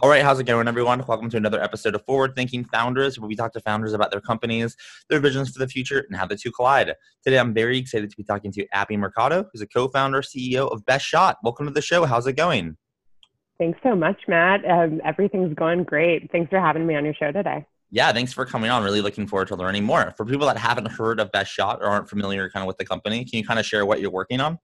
All right, how's it going, everyone? Welcome to another episode of Forward Thinking Founders, where we talk to founders about their companies, their visions for the future, and how the two collide. Today, I'm very excited to be talking to Abby Mercado, who's a co-founder, CEO of Best Shot. Welcome to the show. How's it going? Thanks so much, Matt. Um, everything's going great. Thanks for having me on your show today. Yeah, thanks for coming on. Really looking forward to learning more. For people that haven't heard of Best Shot or aren't familiar kind of with the company, can you kind of share what you're working on?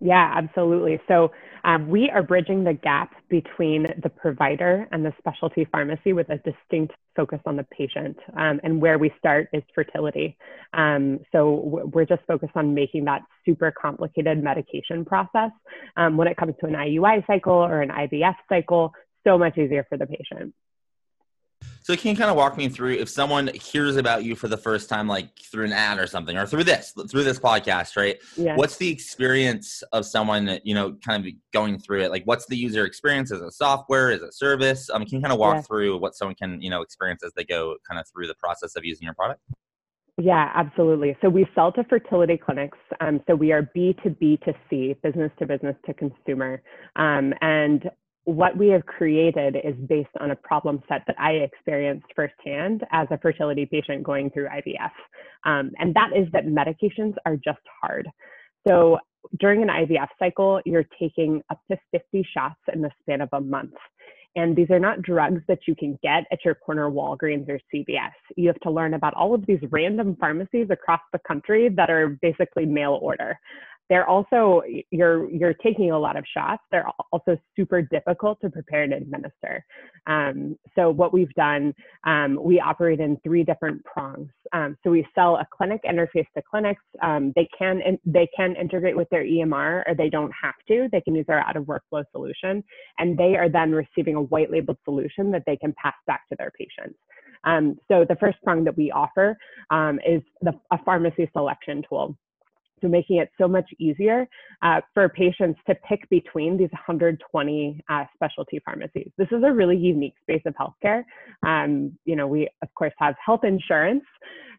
Yeah, absolutely. So um, we are bridging the gap between the provider and the specialty pharmacy with a distinct focus on the patient. Um, and where we start is fertility. Um, so we're just focused on making that super complicated medication process um, when it comes to an IUI cycle or an IVF cycle, so much easier for the patient. So can you kind of walk me through if someone hears about you for the first time, like through an ad or something, or through this, through this podcast, right? Yeah. What's the experience of someone, you know, kind of going through it? Like, what's the user experience? Is it software? Is it service? Um, can you kind of walk yeah. through what someone can, you know, experience as they go kind of through the process of using your product? Yeah, absolutely. So we sell to fertility clinics. Um, so we are B to B to C, business to business to consumer. Um, and what we have created is based on a problem set that I experienced firsthand as a fertility patient going through IVF. Um, and that is that medications are just hard. So during an IVF cycle, you're taking up to 50 shots in the span of a month. And these are not drugs that you can get at your corner Walgreens or CVS. You have to learn about all of these random pharmacies across the country that are basically mail order they're also you're you're taking a lot of shots. They're also super difficult to prepare and administer. Um, so what we've done um, we operate in three different prongs. Um, so we sell a clinic interface to clinics. Um, they can they can integrate with their emr or they don't have to. They can use our out of workflow solution and they are then receiving a white labeled solution that they can pass back to their patients. Um, so the first prong that we offer um, is the, a pharmacy selection tool so making it so much easier uh, for patients to pick between these 120 uh, specialty pharmacies. This is a really unique space of healthcare. Um, you know, we of course have health insurance,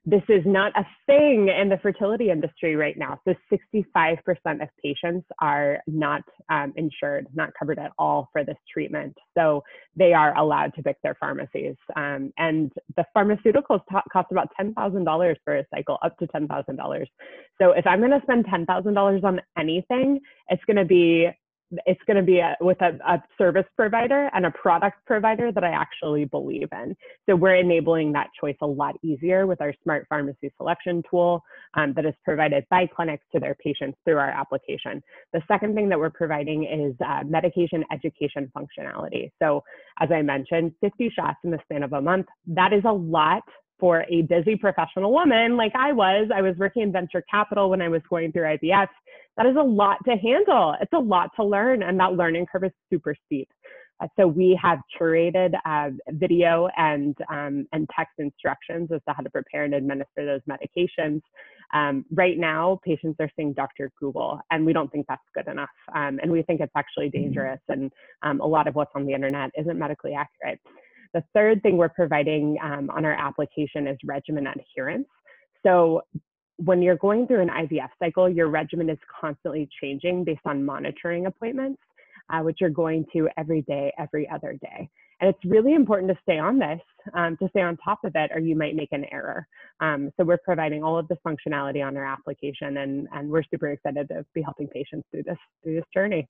this is not a thing in the fertility industry right now. So 65% of patients are not um, insured, not covered at all for this treatment. So they are allowed to pick their pharmacies. Um, and the pharmaceuticals t- cost about $10,000 for a cycle, up to $10,000. So if I'm going to spend $10,000 on anything, it's going to be it's going to be a, with a, a, service provider and a product provider that I actually believe in. So we're enabling that choice a lot easier with our smart pharmacy selection tool um, that is provided by clinics to their patients through our application. The second thing that we're providing is uh, medication education functionality. So as I mentioned, 50 shots in the span of a month, that is a lot for a busy professional woman like I was. I was working in venture capital when I was going through IVF. That is a lot to handle. It's a lot to learn, and that learning curve is super steep. Uh, so we have curated uh, video and um, and text instructions as to how to prepare and administer those medications. Um, right now, patients are seeing Dr. Google, and we don't think that's good enough. Um, and we think it's actually mm-hmm. dangerous, and um, a lot of what's on the internet isn't medically accurate. The third thing we're providing um, on our application is regimen adherence. So when you're going through an IVF cycle, your regimen is constantly changing based on monitoring appointments, uh, which you're going to every day, every other day. And it's really important to stay on this, um, to stay on top of it, or you might make an error. Um, so we're providing all of this functionality on our application, and, and we're super excited to be helping patients through this through this journey.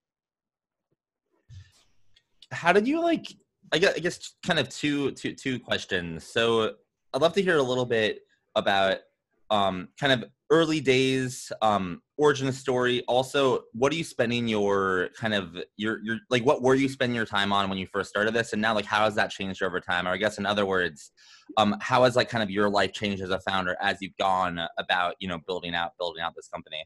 How did you like I guess, I guess kind of two, two, two questions. So I'd love to hear a little bit about um, kind of early days, um, origin story. Also, what are you spending your kind of your your like what were you spending your time on when you first started this, and now like how has that changed over time? Or I guess in other words, um, how has like kind of your life changed as a founder as you've gone about you know building out building out this company?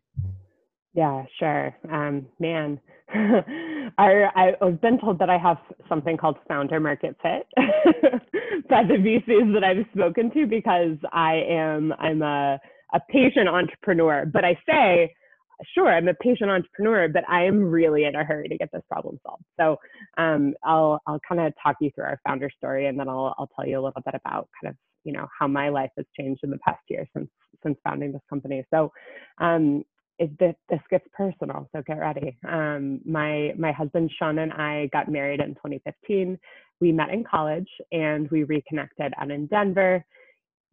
Yeah, sure. Um, man, I, I've been told that I have something called founder market fit by the VCs that I've spoken to because I am I'm a a patient entrepreneur. But I say, sure, I'm a patient entrepreneur, but I am really in a hurry to get this problem solved. So um, I'll I'll kind of talk you through our founder story, and then I'll I'll tell you a little bit about kind of you know how my life has changed in the past year since since founding this company. So um, it, this, this gets personal, so get ready. Um, my my husband Sean and I got married in 2015. We met in college and we reconnected out in Denver,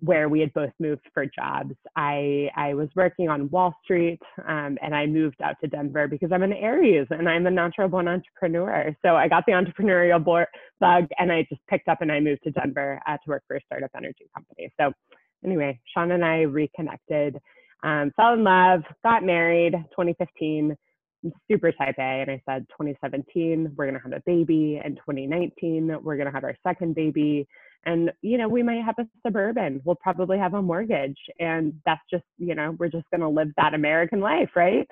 where we had both moved for jobs. I I was working on Wall Street, um, and I moved out to Denver because I'm an Aries and I'm a natural born entrepreneur. So I got the entrepreneurial bug, and I just picked up and I moved to Denver uh, to work for a startup energy company. So anyway, Sean and I reconnected um, fell in love, got married 2015. I'm super type A. And I said, 2017, we're going to have a baby. And 2019, we're going to have our second baby. And, you know, we might have a suburban. We'll probably have a mortgage. And that's just, you know, we're just going to live that American life, right?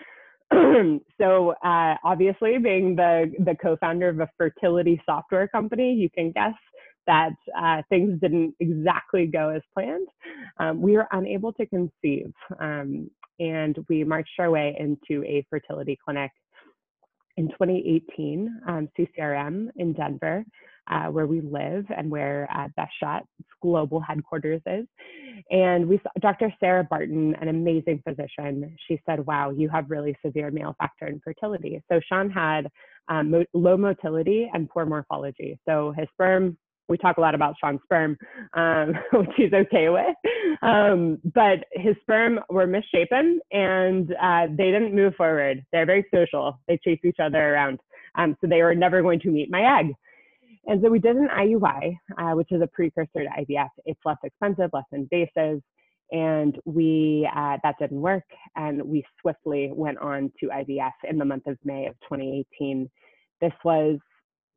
so uh, obviously being the the co-founder of a fertility software company you can guess that uh, things didn't exactly go as planned, um, we were unable to conceive. Um, and we marched our way into a fertility clinic in 2018, um, CCRM in Denver, uh, where we live and where uh, Best Shot's global headquarters is. And we saw Dr. Sarah Barton, an amazing physician. She said, Wow, you have really severe male factor infertility. So Sean had um, mo- low motility and poor morphology. So his sperm we talk a lot about Sean's sperm, um, which he's okay with. Um, but his sperm were misshapen and uh, they didn't move forward. They're very social. They chase each other around. Um, so they were never going to meet my egg. And so we did an IUI, uh, which is a precursor to IVF. It's less expensive, less invasive. And we, uh, that didn't work. And we swiftly went on to IVF in the month of May of 2018. This was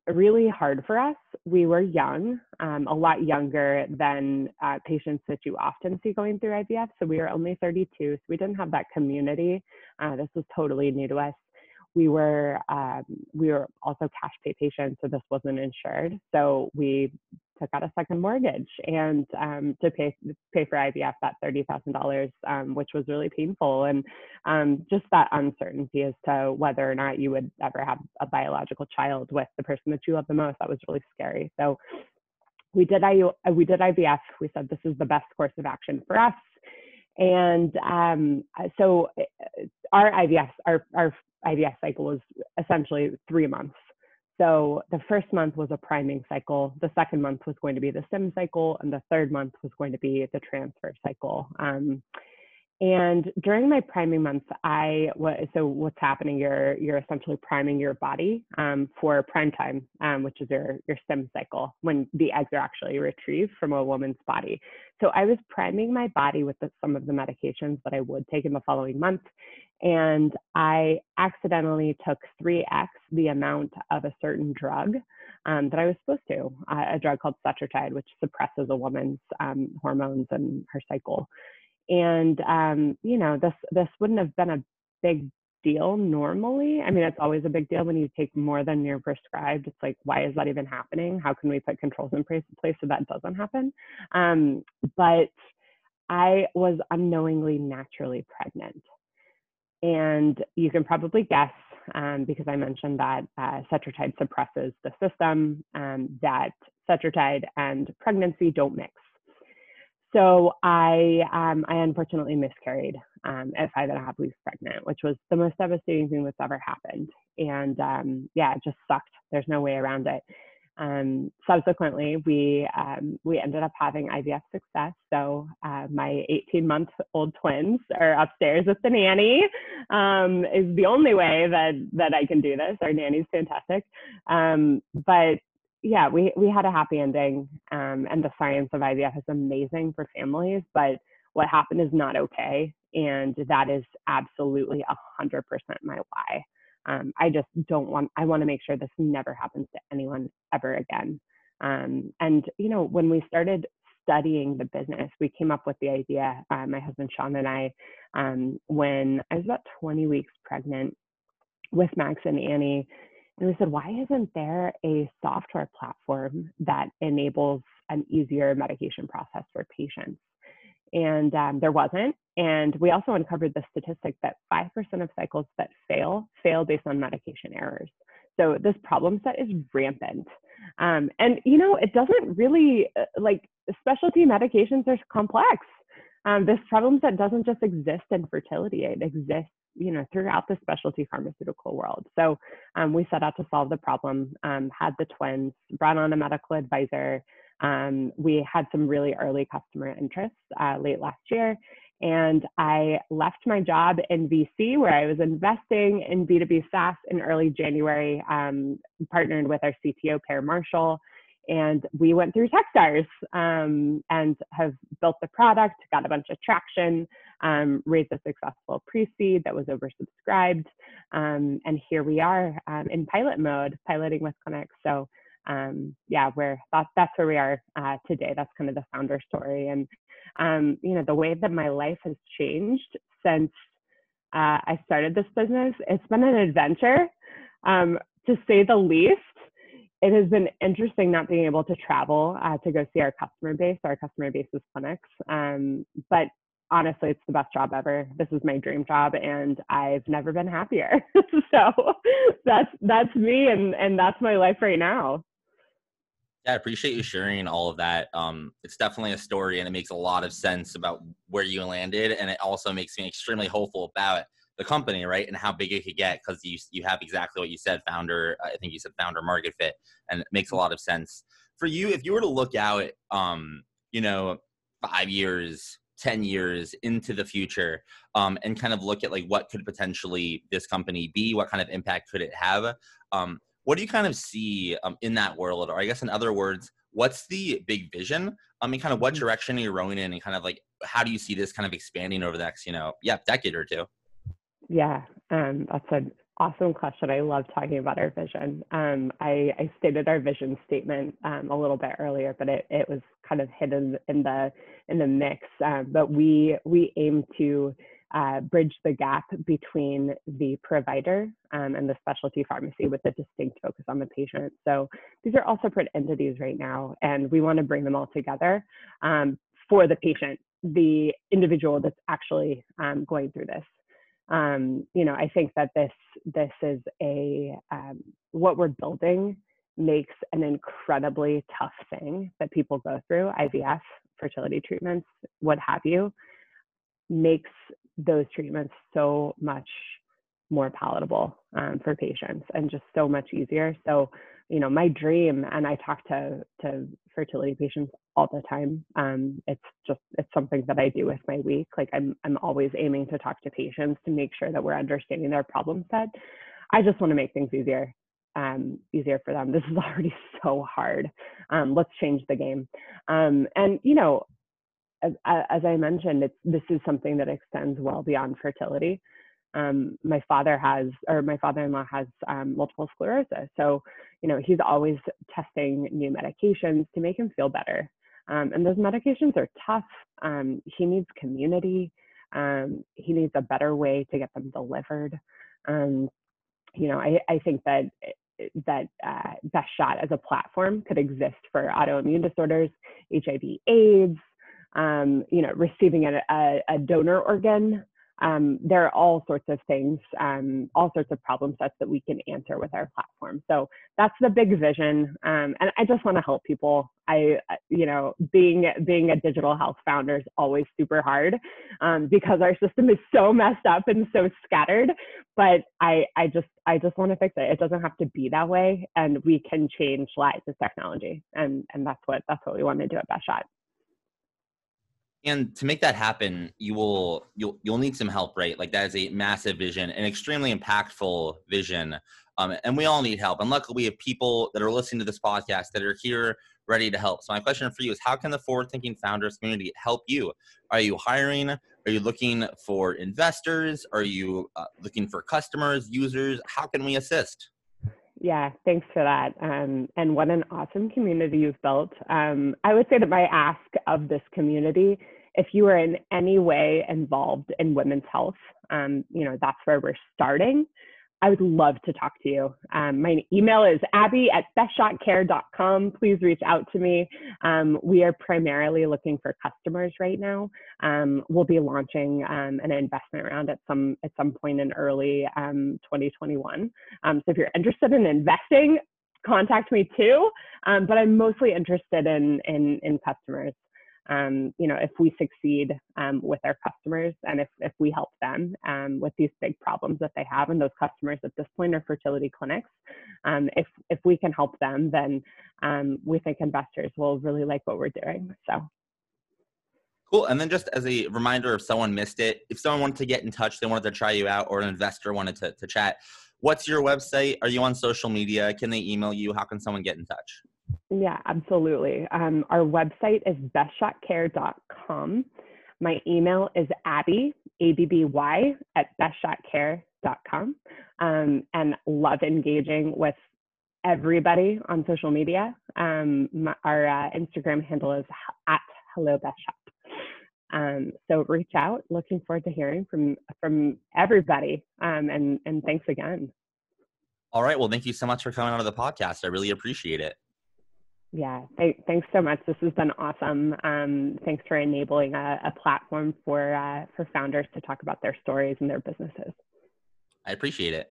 really hard for us. We were young, um, a lot younger than uh, patients that you often see going through IVF. So we were only 32, so we didn't have that community. Uh, this was totally new to us. We were um, we were also cash pay patients, so this wasn't insured. So we took out a second mortgage and um, to pay pay for IVF that thirty thousand um, dollars, which was really painful, and um, just that uncertainty as to whether or not you would ever have a biological child with the person that you love the most. That was really scary. So we did IU, we did IVF. We said this is the best course of action for us, and um, so uh, our IVF our our IVF cycle was essentially three months. So the first month was a priming cycle. The second month was going to be the stim cycle, and the third month was going to be the transfer cycle. Um, and during my priming month, I so what's happening? You're you're essentially priming your body um, for prime time, um, which is your your stim cycle when the eggs are actually retrieved from a woman's body. So I was priming my body with the, some of the medications that I would take in the following month, and I accidentally took 3x the amount of a certain drug um, that I was supposed to, uh, a drug called cetrotide, which suppresses a woman's um, hormones and her cycle. And um, you know, this this wouldn't have been a big deal normally. I mean, it's always a big deal when you take more than you're prescribed. It's like, why is that even happening? How can we put controls in place, place so that doesn't happen? Um, but I was unknowingly naturally pregnant. And you can probably guess, um, because I mentioned that uh, suppresses the system, um, that cetrotide and pregnancy don't mix. So I, um, I unfortunately miscarried um, at five and a half weeks pregnant, which was the most devastating thing that's ever happened. And um, yeah, it just sucked. There's no way around it. Um, subsequently, we um, we ended up having IVF success. So uh, my 18 month old twins are upstairs with the nanny. Um, is the only way that that I can do this. Our nanny's fantastic. Um, but yeah, we we had a happy ending, um, and the science of IVF is amazing for families, but what happened is not okay, and that is absolutely hundred percent my why. Um, I just don't want. I want to make sure this never happens to anyone ever again. Um, and you know, when we started studying the business, we came up with the idea. Uh, my husband Sean and I, um, when I was about 20 weeks pregnant with Max and Annie, and we said, why isn't there a software platform that enables an easier medication process for patients? And um, there wasn't. And we also uncovered the statistic that 5% of cycles that fail fail based on medication errors. So this problem set is rampant. Um, and, you know, it doesn't really, uh, like, specialty medications are complex. Um, this problem set doesn't just exist in fertility, it exists you know throughout the specialty pharmaceutical world so um, we set out to solve the problem um, had the twins brought on a medical advisor um, we had some really early customer interest uh, late last year and i left my job in vc where i was investing in b2b saas in early january um, partnered with our cto per marshall and we went through Techstars um, and have built the product, got a bunch of traction, um, raised a successful pre-seed that was oversubscribed, um, and here we are um, in pilot mode, piloting with clinics. So um, yeah, we're that's that's where we are uh, today. That's kind of the founder story, and um, you know the way that my life has changed since uh, I started this business. It's been an adventure, to say the least it has been interesting not being able to travel uh, to go see our customer base. Our customer base is clinics. Um, but honestly, it's the best job ever. This is my dream job, and I've never been happier. so that's that's me, and and that's my life right now. I appreciate you sharing all of that. Um, it's definitely a story, and it makes a lot of sense about where you landed, and it also makes me extremely hopeful about the company, right, and how big it could get because you you have exactly what you said, founder. I think you said founder market fit, and it makes a lot of sense for you. If you were to look out, um, you know, five years, ten years into the future, um, and kind of look at like what could potentially this company be, what kind of impact could it have? Um, what do you kind of see um, in that world, or I guess in other words, what's the big vision? I mean, kind of what mm-hmm. direction are you rowing in, and kind of like how do you see this kind of expanding over the next, you know, yeah, decade or two? Yeah, um, that's an awesome question. I love talking about our vision. Um, I, I, stated our vision statement um, a little bit earlier, but it, it was kind of hidden in the in the mix. Um, but we we aim to uh, bridge the gap between the provider um, and the specialty pharmacy with a distinct focus on the patient. So these are all separate entities right now, and we want to bring them all together um, for the patient, the individual that's actually going through this um, you know, I think that this this is a um, what we're building makes an incredibly tough thing that people go through, IVF, fertility treatments, what have you, makes those treatments so much more palatable um, for patients and just so much easier. So, you know, my dream, and I talk to to fertility patients all the time. Um, it's just it's something that I do with my week. Like I'm I'm always aiming to talk to patients to make sure that we're understanding their problem set. I just want to make things easier, um, easier for them. This is already so hard. Um, let's change the game. Um, and you know, as, I mentioned, it's this is something that extends well beyond fertility. Um, my father has, or my father-in-law has um, multiple sclerosis. So, you know, he's always testing new medications to make him feel better. Um, and those medications are tough. Um, he needs community. Um, he needs a better way to get them delivered. Um, you know, I, I think that that uh, Best Shot as a platform could exist for autoimmune disorders, HIV/AIDS. Um, you know, receiving a, a, a donor organ um, there are all sorts of things, um, all sorts of problem sets that we can answer with our platform. So that's the big vision. Um, and I just want to help people. I, you know, being being a digital health founder is always super hard um, because our system is so messed up and so scattered. But I, I just, I just want to fix it. It doesn't have to be that way, and we can change lives with technology. And and that's what that's what we want to do at Best Shot and to make that happen you will you'll you'll need some help right like that is a massive vision an extremely impactful vision Um, and we all need help. And luckily, we have people that are listening to this podcast that are here ready to help. So, my question for you is how can the forward thinking founders community help you? Are you hiring? Are you looking for investors? Are you uh, looking for customers, users? How can we assist? Yeah, thanks for that. Um, and what an awesome community you've built. Um, I would say that my ask of this community, if you are in any way involved in women's health, um, you know, that's where we're starting. I would love to talk to you. Um, my email is abby at bestshotcare.com. Please reach out to me. Um, we are primarily looking for customers right now. Um, we'll be launching um, an investment round at some at some point in early um, 2021. Um, so if you're interested in investing, contact me too. but I'm mostly interested in in, in customers um, you know, if we succeed um, with our customers and if, if we help them um, with these big problems that they have, and those customers at this point are fertility clinics, um, if, if we can help them, then um, we think investors will really like what we're doing. So. Cool. And then just as a reminder, if someone missed it, if someone wanted to get in touch, they wanted to try you out, or an investor wanted to, to chat, what's your website? Are you on social media? Can they email you? How can someone get in touch? Yeah, absolutely. Um, our website is bestshotcare.com. My email is Abby, A-B-B-Y, at bestshotcare.com. Um, and love engaging with everybody on social media. Um, my, our uh, Instagram handle is at Hello. Um, so reach out. Looking forward to hearing from from everybody. Um, and and thanks again. All right. Well, thank you so much for coming on to the podcast. I really appreciate it. Yeah, th- thanks so much. This has been awesome. Um, thanks for enabling a, a platform for uh, for founders to talk about their stories and their businesses. I appreciate it.